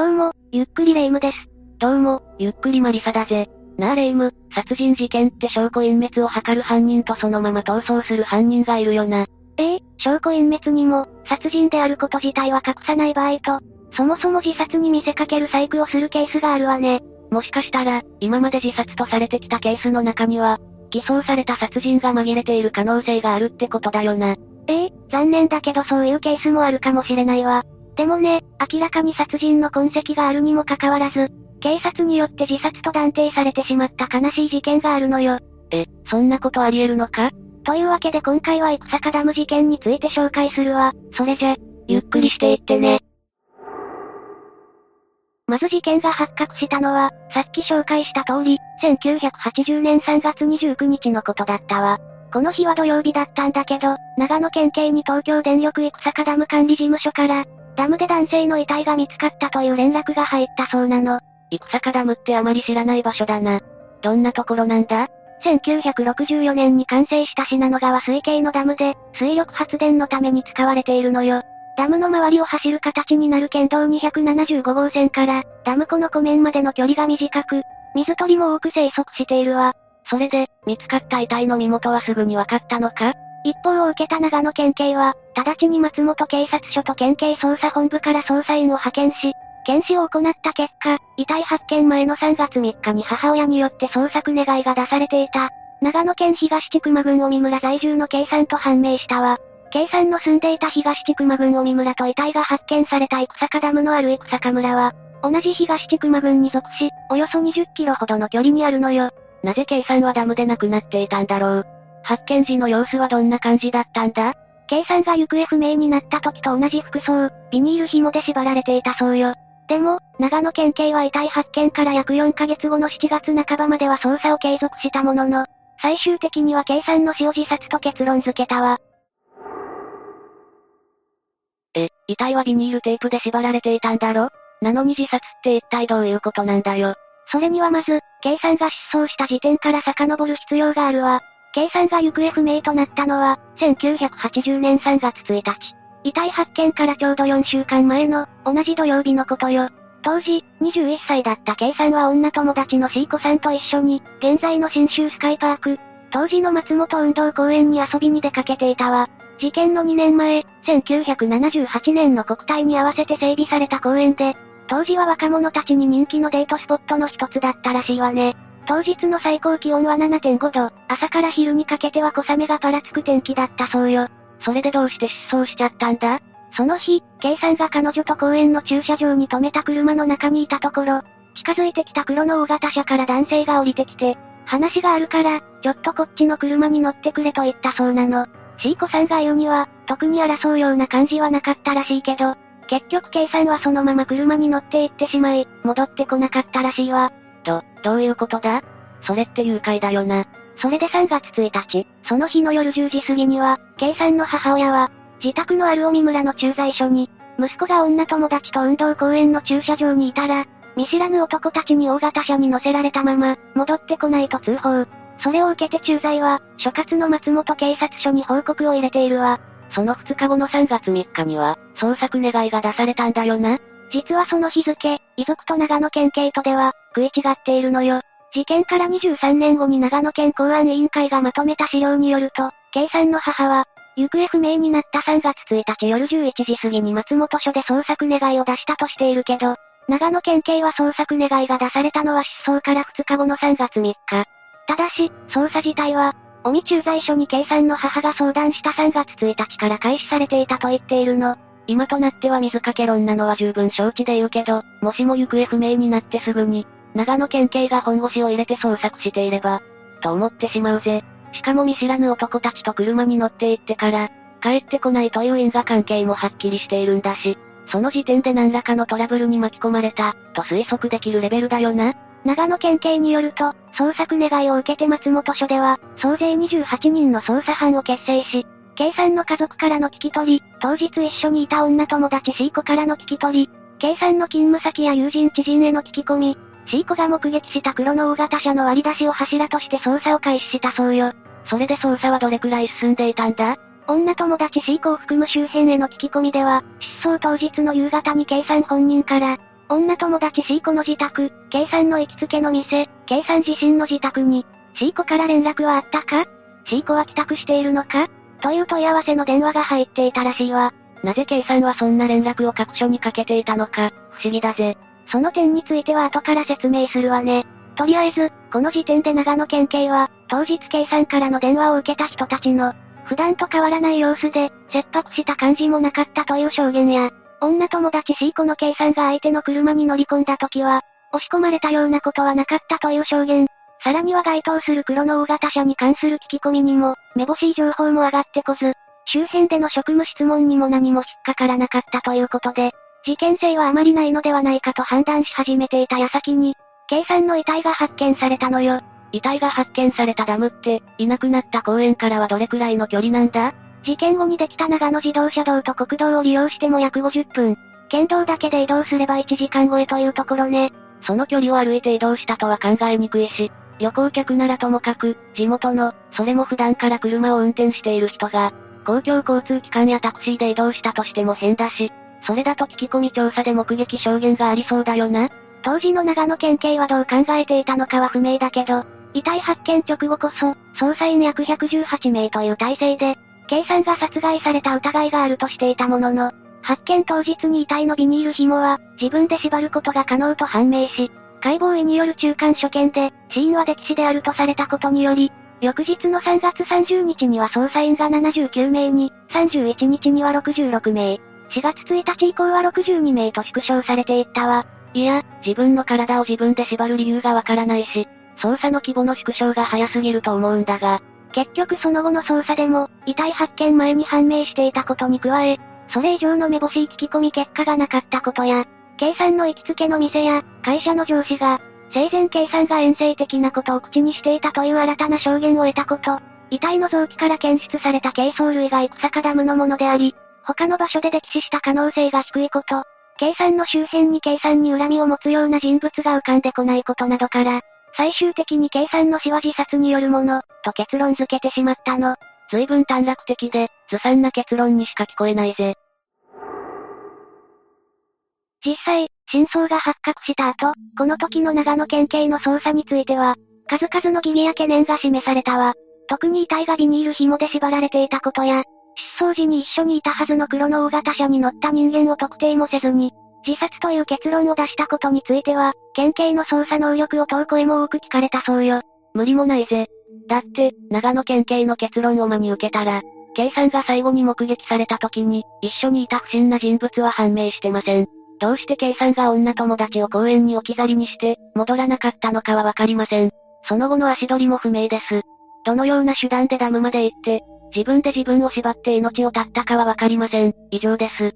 どうも、ゆっくりレ夢ムです。どうも、ゆっくりマリサだぜ。なあレ夢ム、殺人事件って証拠隠滅を図る犯人とそのまま逃走する犯人がいるよな。ええ証拠隠滅にも、殺人であること自体は隠さない場合と、そもそも自殺に見せかける細工をするケースがあるわね。もしかしたら、今まで自殺とされてきたケースの中には、偽装された殺人が紛れている可能性があるってことだよな。ええ残念だけどそういうケースもあるかもしれないわ。でもね、明らかに殺人の痕跡があるにもかかわらず、警察によって自殺と断定されてしまった悲しい事件があるのよ。え、そんなことあり得るのか？というわけで今回は生坂ダム事件について紹介するわ。それじゃ、ゆっくりしていってね。まず事件が発覚したのは、さっき紹介した通り、1980年3月29日のことだったわ。この日は土曜日だったんだけど、長野県警に東京電力生坂ダム管理事務所から、ダムで男性の遺体が見つかったという連絡が入ったそうなの。生坂ダムってあまり知らない場所だな。どんなところなんだ ?1964 年に完成した信濃川水系のダムで、水力発電のために使われているのよ。ダムの周りを走る形になる県道275号線から、ダム湖の湖面までの距離が短く、水鳥も多く生息しているわ。それで、見つかった遺体の身元はすぐに分かったのか？一報を受けた長野県警は、直ちに松本警察署と県警捜査本部から捜査員を派遣し、検視を行った結果、遺体発見前の3月3日に母親によって捜索願いが出されていた、長野県東千曲郡尾村在住の計算と判明したわ。計算の住んでいた東千曲郡尾村と遺体が発見された生坂ダムのある生坂村は、同じ東千曲郡に属し、およそ20キロほどの距離にあるのよ。なぜ計算はダムで亡くなっていたんだろう。発見時の様子はどんな感じだったんだ？K さんが行方不明になった時と同じ服装、ビニール紐で縛られていたそうよ。でも、長野県警は遺体発見から約4ヶ月後の7月半ばまでは捜査を継続したものの、最終的には K さんの死を自殺と結論付けたわ。え、遺体はビニールテープで縛られていたんだろ？なのに自殺って一体どういうことなんだよ？それにはまず、K さんが失踪した時点から遡る必要があるわ。K さんが行方不明となったのは、1980年3月1日。遺体発見からちょうど4週間前の、同じ土曜日のことよ。当時、21歳だった K さんは女友達のシーコさんと一緒に、現在の新州スカイパーク、当時の松本運動公園に遊びに出かけていたわ。事件の2年前、1978年の国体に合わせて整備された公園で、当時は若者たちに人気のデートスポットの一つだったらしいわね。当日の最高気温は7.5度、朝から昼にかけては小雨がぱらつく天気だったそうよ。それでどうして失踪しちゃったんだ？その日、K さんが彼女と公園の駐車場に止めた車の中にいたところ、近づいてきた黒の大型車から男性が降りてきて、話があるから、ちょっとこっちの車に乗ってくれと言ったそうなの。シーコさんが言うには、特に争うような感じはなかったらしいけど、結局 K さんはそのまま車に乗って行ってしまい、戻ってこなかったらしいわ。ど、どういうことだ？それって誘拐だよな。それで3月1日、その日の夜10時過ぎには、K さんの母親は、自宅のある尾村の駐在所に、息子が女友達と運動公園の駐車場にいたら、見知らぬ男たちに大型車に乗せられたまま、戻ってこないと通報。それを受けて駐在は、所轄の松本警察署に報告を入れているわ。その2日後の3月3日には、捜索願いが出されたんだよな。実はその日付、遺族と長野県警とでは、食い違っているのよ。事件から23年後に長野県公安委員会がまとめた資料によると、K さんの母は、行方不明になった3月1日夜11時過ぎに松本署で捜索願いを出したとしているけど、長野県警は捜索願いが出されたのは失踪から2日後の3月3日。ただし、捜査自体は、尾身駐在所に K さんの母が相談した3月1日から開始されていたと言っているの。今となっては水かけ論なのは十分承知で言うけど、もしも行方不明になってすぐに、長野県警が本腰を入れて捜索していれば、と思ってしまうぜ。しかも見知らぬ男たちと車に乗って行ってから、帰ってこないという因果関係もはっきりしているんだし、その時点で何らかのトラブルに巻き込まれた、と推測できるレベルだよな。長野県警によると、捜索願いを受けて松本署では、総勢28人の捜査班を結成し、K さんの家族からの聞き取り、当日一緒にいた女友達 C 子からの聞き取り、K さんの勤務先や友人知人への聞き込み、C 子が目撃した黒の大型車の割り出しを柱として捜査を開始したそうよ。それで捜査はどれくらい進んでいたんだ？女友達 C 子を含む周辺への聞き込みでは、失踪当日の夕方に K さん本人から、女友達 C 子の自宅、K さんの行きつけの店、K さん自身の自宅に、C 子から連絡はあったか ?C 子は帰宅しているのか？という問い合わせの電話が入っていたらしいわ。なぜ K さんはそんな連絡を各所にかけていたのか、不思議だぜ。その点については後から説明するわね。とりあえず、この時点で長野県警は、当日 K さんからの電話を受けた人たちの、普段と変わらない様子で、切迫した感じもなかったという証言や、女友達 C 子の K さんが相手の車に乗り込んだ時は、押し込まれたようなことはなかったという証言。さらには該当する黒の大型車に関する聞き込みにも、めぼしい情報も上がってこず、周辺での職務質問にも何も引っかからなかったということで、事件性はあまりないのではないかと判断し始めていた矢先に、K さんの遺体が発見されたのよ。遺体が発見されたダムって、いなくなった公園からはどれくらいの距離なんだ？事件後にできた長野自動車道と国道を利用しても約50分。県道だけで移動すれば1時間超えというところね。その距離を歩いて移動したとは考えにくいし、旅行客ならともかく、地元の、それも普段から車を運転している人が、公共交通機関やタクシーで移動したとしても変だし、それだと聞き込み調査で目撃証言がありそうだよな。当時の長野県警はどう考えていたのかは不明だけど、遺体発見直後こそ、捜査員約118名という体制で、K さんが殺害された疑いがあるとしていたものの、発見当日に遺体のビニール紐は、自分で縛ることが可能と判明し、解剖医による中間所見で、死因は溺死であるとされたことにより、翌日の3月30日には捜査員が79名に、31日には66名、4月1日以降は62名と縮小されていったわ。いや、自分の体を自分で縛る理由がわからないし、捜査の規模の縮小が早すぎると思うんだが、結局その後の捜査でも、遺体発見前に判明していたことに加え、それ以上の目星聞き込み結果がなかったことや、K さんの行きつけの店や、会社の上司が、生前 K さんが遠征的なことを口にしていたという新たな証言を得たこと、遺体の臓器から検出された軽装類が生草ダムのものであり、他の場所で溺死した可能性が低いこと、K さんの周辺に K さんに恨みを持つような人物が浮かんでこないことなどから、最終的に K さんの死は自殺によるもの、と結論付けてしまったの。随分短絡的で、ずさんな結論にしか聞こえないぜ。実際、真相が発覚した後、この時の長野県警の捜査については、数々の疑義や懸念が示されたわ。特に遺体がビニール紐で縛られていたことや、失踪時に一緒にいたはずの黒の大型車に乗った人間を特定もせずに、自殺という結論を出したことについては、県警の捜査能力を問う声も多く聞かれたそうよ。無理もないぜ。だって、長野県警の結論を真に受けたら、K さんが最後に目撃された時に、一緒にいた不審な人物は判明してません。どうして K さんが女友達を公園に置き去りにして、戻らなかったのかはわかりません。その後の足取りも不明です。どのような手段でダムまで行って、自分で自分を縛って命を絶ったかはわかりません。以上です。っ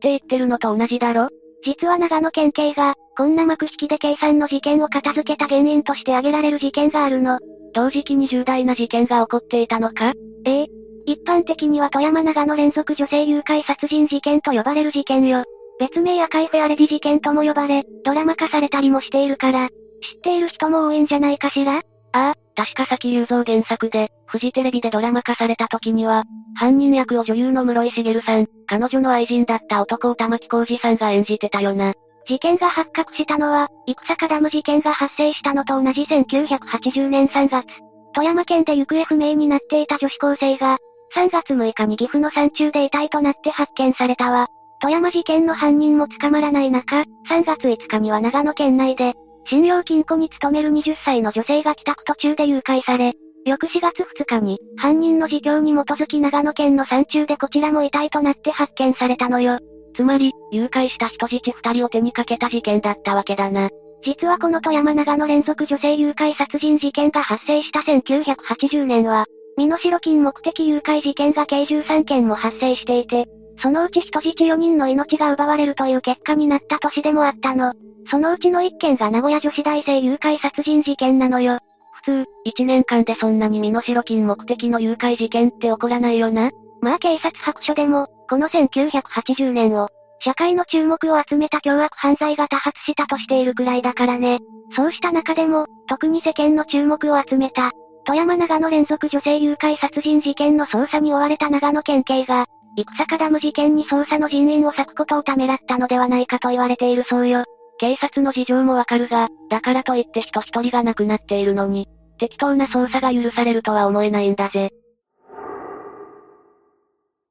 て言ってるのと同じだろ？実は長野県警が、こんな幕引きで計算の事件を片付けた原因として挙げられる事件があるの。同時期に重大な事件が起こっていたのか？ええ。一般的には富山長野連続女性誘拐殺人事件と呼ばれる事件よ。別名赤いフェアレディ事件とも呼ばれ、ドラマ化されたりもしているから、知っている人も多いんじゃないかしら？ああ、確か崎雄三原作で、フジテレビでドラマ化された時には、犯人役を女優の室井茂さん、彼女の愛人だった男を玉木浩二さんが演じてたよな。事件が発覚したのは、生草ダム事件が発生したのと同じ1980年3月。富山県で行方不明になっていた女子高生が、3月6日に岐阜の山中で遺体となって発見されたわ。富山事件の犯人も捕まらない中、3月5日には長野県内で、信用金庫に勤める20歳の女性が帰宅途中で誘拐され、翌4月2日に、犯人の自供に基づき長野県の山中でこちらも遺体となって発見されたのよ。つまり、誘拐した人質二人を手にかけた事件だったわけだな。実はこの富山長野連続女性誘拐殺人事件が発生した1980年は、身代金目的誘拐事件が計13件も発生していて、そのうち人質4人の命が奪われるという結果になった年でもあったの。そのうちの1件が名古屋女子大生誘拐殺人事件なのよ。普通、1年間でそんなに身代金目的の誘拐事件って起こらないよな。まあ警察白書でも、この1980年を、社会の注目を集めた凶悪犯罪が多発したとしているくらいだからね。そうした中でも、特に世間の注目を集めた、富山長野連続女性誘拐殺人事件の捜査に追われた長野県警が、生草ダム事件に捜査の人員を割くことをためらったのではないかと言われているそうよ。警察の事情もわかるが、だからといって人一人が亡くなっているのに、適当な捜査が許されるとは思えないんだぜ。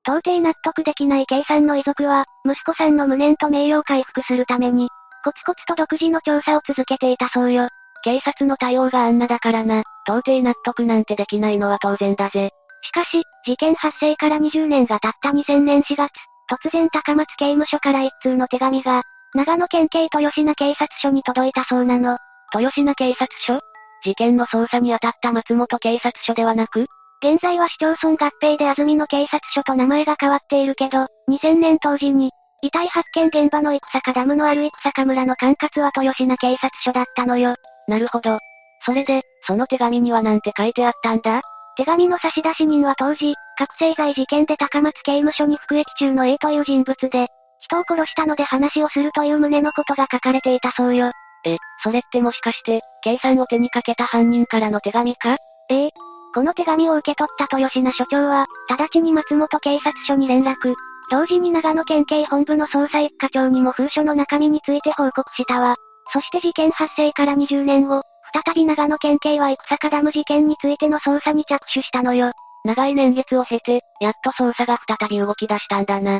到底納得できない K さんの遺族は、息子さんの無念と名誉を回復するために、コツコツと独自の調査を続けていたそうよ。警察の対応があんなだからな、到底納得なんてできないのは当然だぜ。しかし、事件発生から20年が経った2000年4月、突然高松刑務所から一通の手紙が、長野県警豊品警察署に届いたそうなの。豊品警察署？事件の捜査に当たった松本警察署ではなく？現在は市町村合併で安曇野警察署と名前が変わっているけど、2000年当時に、遺体発見現場の生坂ダムのある生坂村の管轄は豊品警察署だったのよ。なるほど。それで、その手紙には何て書いてあったんだ？手紙の差出人は当時、覚醒剤事件で高松刑務所に服役中の A という人物で、人を殺したので話をするという旨のことが書かれていたそうよ。え、それってもしかして、計算を手にかけた犯人からの手紙か？ええ。この手紙を受け取った豊品所長は、直ちに松本警察署に連絡。同時に長野県警本部の捜査一課長にも封書の中身について報告したわ。そして事件発生から20年後、再び長野県警は生坂ダム事件についての捜査に着手したのよ。長い年月を経て、やっと捜査が再び動き出したんだな。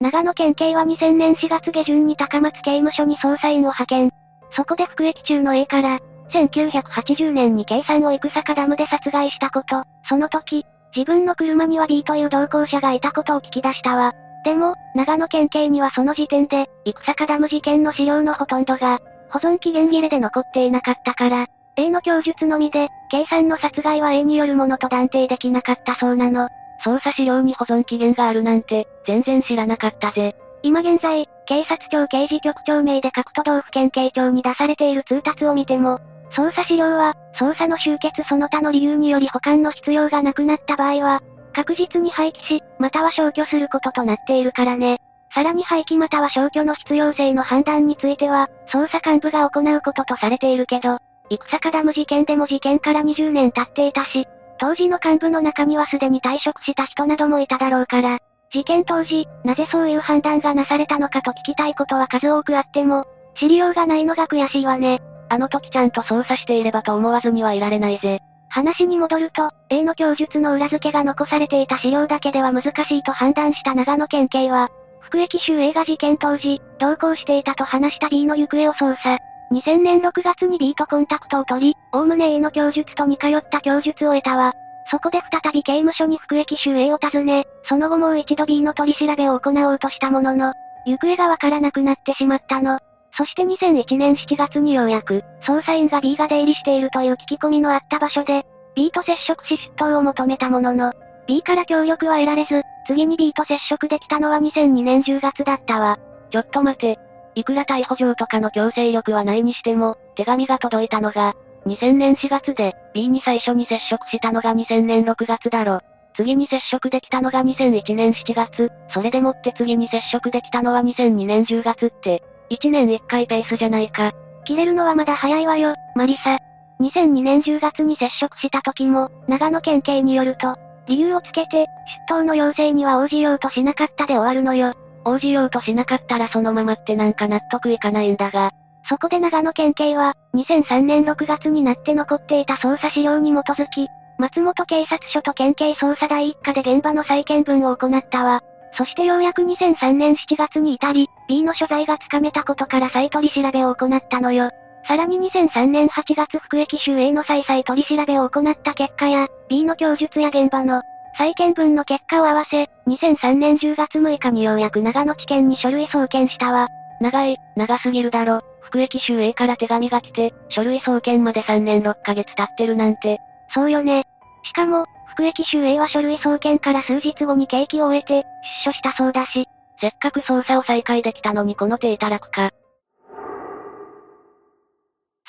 長野県警は2000年4月下旬に高松刑務所に捜査員を派遣。そこで服役中の A から、1980年に計算を生坂ダムで殺害したこと、その時、自分の車には B という同行者がいたことを聞き出したわ。でも、長野県警にはその時点で、生坂ダム事件の資料のほとんどが、保存期限切れで残っていなかったから、A の供述のみで、計算の殺害は A によるものと断定できなかったそうなの。捜査資料に保存期限があるなんて、全然知らなかったぜ。今現在、警察庁刑事局長名で各都道府県警庁に出されている通達を見ても、捜査資料は、捜査の終結その他の理由により保管の必要がなくなった場合は、確実に廃棄し、または消去することとなっているからね。さらに廃棄または消去の必要性の判断については、捜査幹部が行うこととされているけど、生坂ダム事件でも事件から20年経っていたし、当時の幹部の中にはすでに退職した人などもいただろうから、事件当時、なぜそういう判断がなされたのかと聞きたいことは数多くあっても、知りようがないのが悔しいわね。あの時ちゃんと捜査していればと思わずにはいられないぜ。話に戻ると、A の供述の裏付けが残されていた資料だけでは難しいと判断した長野県警は、服役囚 A が事件当時、同行していたと話した B の行方を捜査。2000年6月に B とコンタクトを取り、おおむね A の供述と似通った供述を得たわ。そこで再び刑務所に服役囚 A を訪ね、その後もう一度 B の取り調べを行おうとしたものの、行方がわからなくなってしまったの。そして2001年7月にようやく、捜査員が B が出入りしているという聞き込みのあった場所で、B と接触し出頭を求めたものの、B から協力は得られず、次に B と接触できたのは2002年10月だったわ。ちょっと待て。いくら逮捕状とかの強制力はないにしても、手紙が届いたのが、2000年4月で、B に最初に接触したのが2000年6月だろ。次に接触できたのが2001年7月、それでもって次に接触できたのは2002年10月って、1年1回ペースじゃないか。切れるのはまだ早いわよ、マリサ。2002年10月に接触した時も、長野県警によると、理由をつけて、出頭の要請には応じようとしなかったで終わるのよ。応じようとしなかったらそのままってなんか納得いかないんだが。そこで長野県警は、2003年6月になって残っていた捜査資料に基づき、松本警察署と県警捜査第一課で現場の再検分を行ったわ。そしてようやく2003年7月に至り、B の所在がつかめたことから再取り調べを行ったのよ。さらに2003年8月服役囚 A の再々取り調べを行った結果や、B の供述や現場の再検分の結果を合わせ、2003年10月6日にようやく長野地検に書類送検したわ。長い、長すぎるだろ。服役囚 A から手紙が来て、書類送検まで3年6ヶ月経ってるなんて。そうよね。しかも、服役囚 A は書類送検から数日後に刑期を終えて、出所したそうだし。せっかく捜査を再開できたのにこの手たらくか。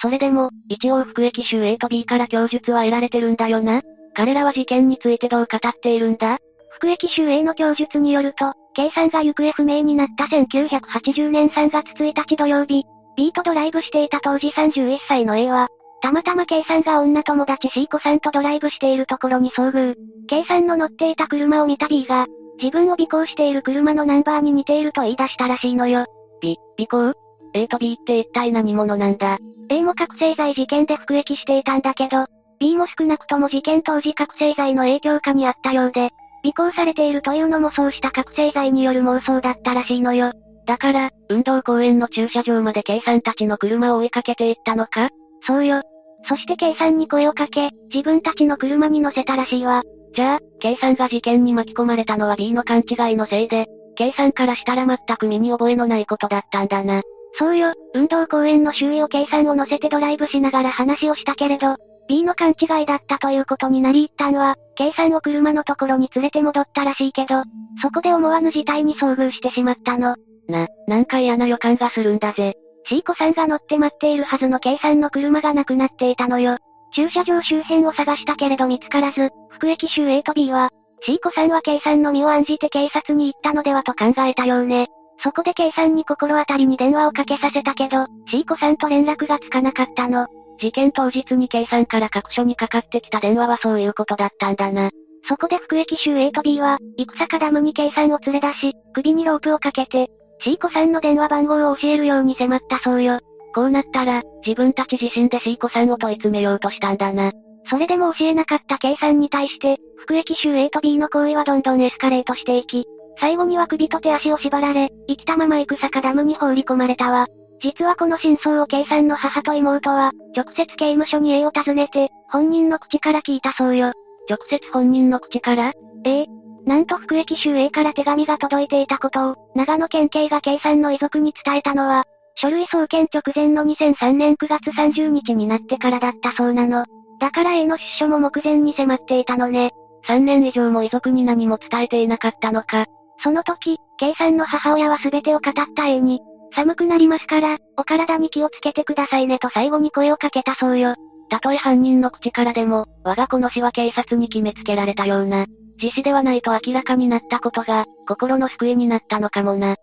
それでも、一応服役囚 A と B から供述は得られてるんだよな？彼らは事件についてどう語っているんだ？服役囚 A の供述によると、K さんが行方不明になった1980年3月1日土曜日、B とドライブしていた当時31歳の A は、たまたま K さんが女友達 C 子さんとドライブしているところに遭遇。K さんの乗っていた車を見た B が、自分を尾行している車のナンバーに似ていると言い出したらしいのよ。尾、尾行 ?A と B って一体何者なんだ？?A も覚醒剤事件で服役していたんだけど、B も少なくとも事件当時覚醒剤の影響下にあったようで、尾行されているというのもそうした覚醒剤による妄想だったらしいのよ。だから、運動公園の駐車場まで K さんたちの車を追いかけていったのか？そうよ。そして K さんに声をかけ、自分たちの車に乗せたらしいわ。じゃあ、K さんが事件に巻き込まれたのは B の勘違いのせいで、K さんからしたら全く身に覚えのないことだったんだな。そうよ、運動公園の周囲をさんを乗せてドライブしながら話をしたけれど、B の勘違いだったということになり一旦は、さんを車のところに連れて戻ったらしいけど、そこで思わぬ事態に遭遇してしまったの。な、なんか嫌な予感がするんだぜ。シーコさんが乗って待っているはずのさんの車がなくなっていたのよ。駐車場周辺を探したけれど見つからず、服役州 A と B は、シーコさんはさんの身を案じて警察に行ったのではと考えたようね。そこで K さんに心当たりに電話をかけさせたけど、シーコさんと連絡がつかなかったの。事件当日に K さんから各所にかかってきた電話はそういうことだったんだな。そこで服役州 A と B は、戦坂ダムに K さんを連れ出し、首にロープをかけて、シーコさんの電話番号を教えるように迫ったそうよ。こうなったら、自分たち自身でシーコさんを問い詰めようとしたんだな。それでも教えなかった K さんに対して、服役州 A と B の行為はどんどんエスカレートしていき、最後には首と手足を縛られ、生きたまま行く坂ダムに放り込まれたわ。実はこの真相を K さんの母と妹は、直接刑務所に A を訪ねて、本人の口から聞いたそうよ。直接本人の口から？ええ。なんと服役州 A から手紙が届いていたことを、長野県警が K さんの遺族に伝えたのは、書類送検直前の2003年9月30日になってからだったそうなの。だから A の出所も目前に迫っていたのね。3年以上も遺族に何も伝えていなかったのか。その時、K さんの母親は全てを語った A に、寒くなりますから、お体に気をつけてくださいねと最後に声をかけたそうよ。たとえ犯人の口からでも、我が子の死は警察に決めつけられたような、自死ではないと明らかになったことが、心の救いになったのかもな。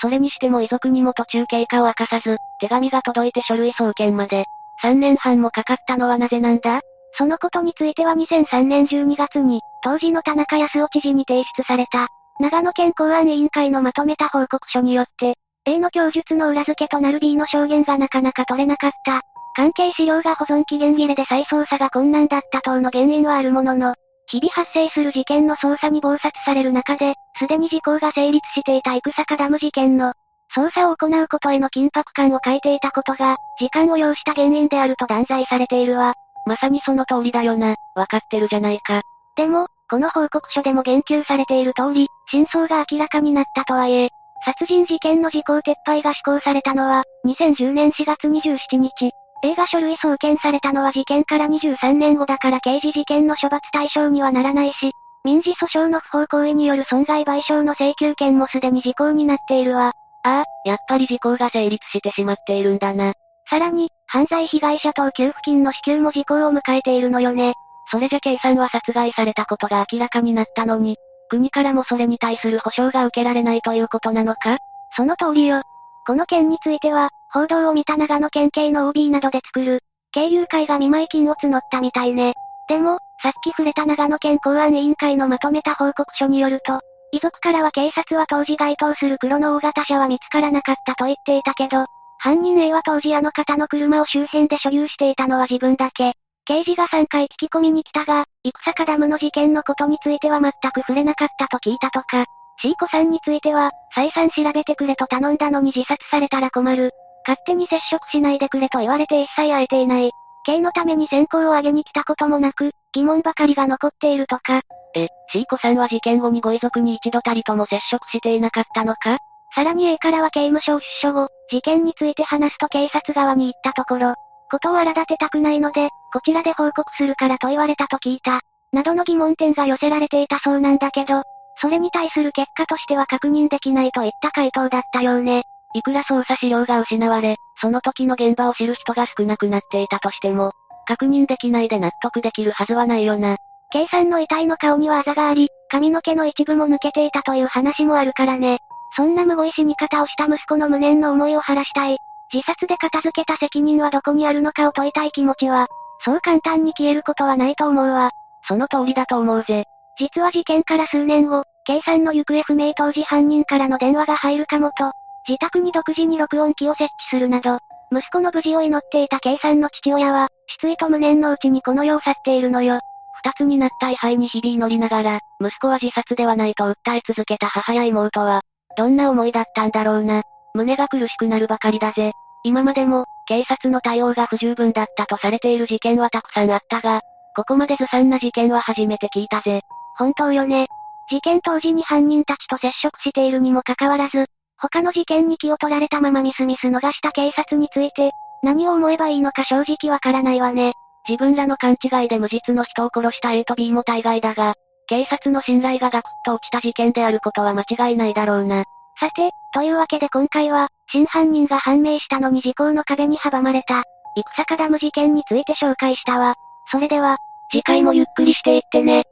それにしても遺族にも途中経過を明かさず、手紙が届いて書類送検まで、3年半もかかったのはなぜなんだ？そのことについては2003年12月に、当時の田中康夫知事に提出された、長野県公安委員会のまとめた報告書によって、A の供述の裏付けとなる B の証言がなかなか取れなかった。関係資料が保存期限切れで再捜査が困難だった等の原因はあるものの、日々発生する事件の捜査に忙殺される中で、すでに時効が成立していた生坂ダム事件の、捜査を行うことへの緊迫感を欠いていたことが、時間を要した原因であると断罪されているわ。まさにその通りだよな、わかってるじゃないか。でも、この報告書でも言及されている通り、真相が明らかになったとはいえ、殺人事件の時効撤廃が施行されたのは、2010年4月27日、映画書類送検されたのは事件から23年後だから刑事事件の処罰対象にはならないし、民事訴訟の不法行為による損害賠償の請求権もすでに時効になっているわ。ああ、やっぱり時効が成立してしまっているんだな。さらに、犯罪被害者等給付金の支給も時効を迎えているのよね。それじゃ計算は殺害されたことが明らかになったのに、国からもそれに対する保証が受けられないということなのか？その通りよ。この件については、報道を見た長野県警の OB などで作る、経由会が見舞金を募ったみたいね。でも、さっき触れた長野県公安委員会のまとめた報告書によると、遺族からは警察は当時該当する黒の大型車は見つからなかったと言っていたけど、犯人 A は当時あの方の車を周辺で所有していたのは自分だけ。刑事が3回聞き込みに来たが、生坂ダムの事件のことについては全く触れなかったと聞いたとか、シーコさんについては、再三調べてくれと頼んだのに自殺されたら困る。勝手に接触しないでくれと言われて一切会えていない。刑のために選考を上げに来たこともなく、疑問ばかりが残っているとか。え、シーコさんは事件後にご遺族に一度たりとも接触していなかったのか？さらに A からは刑務所出所後、事件について話すと警察側に行ったところ、ことを荒立てたくないので、こちらで報告するからと言われたと聞いた。などの疑問点が寄せられていたそうなんだけど、それに対する結果としては確認できないといった回答だったようね。いくら捜査資料が失われ、その時の現場を知る人が少なくなっていたとしても、確認できないで納得できるはずはないよな。K さんの遺体の顔にはあざがあり、髪の毛の一部も抜けていたという話もあるからね。そんな無語死に方をした息子の無念の思いを晴らしたい。自殺で片付けた責任はどこにあるのかを問いたい気持ちは、そう簡単に消えることはないと思うわ。その通りだと思うぜ。実は事件から数年後、K さんの行方不明当時犯人からの電話が入るかもと、自宅に独自に録音機を設置するなど、息子の無事を祈っていた K さんの父親は、失意と無念のうちにこの世を去っているのよ。二つになった位牌に日々祈りながら、息子は自殺ではないと訴え続けた母や妹は、どんな思いだったんだろうな。胸が苦しくなるばかりだぜ。今までも、警察の対応が不十分だったとされている事件はたくさんあったが、ここまでずさんな事件は初めて聞いたぜ。本当よね。事件当時に犯人たちと接触しているにもかかわらず、他の事件に気を取られたままミスミス逃した警察について、何を思えばいいのか正直わからないわね。自分らの勘違いで無実の人を殺した A と B も大概だが、警察の信頼がガクッと落ちた事件であることは間違いないだろうな。さて、というわけで今回は、真犯人が判明したのに時効の壁に阻まれた、戦ダム事件について紹介したわ。それでは、次回もゆっくりしていってね。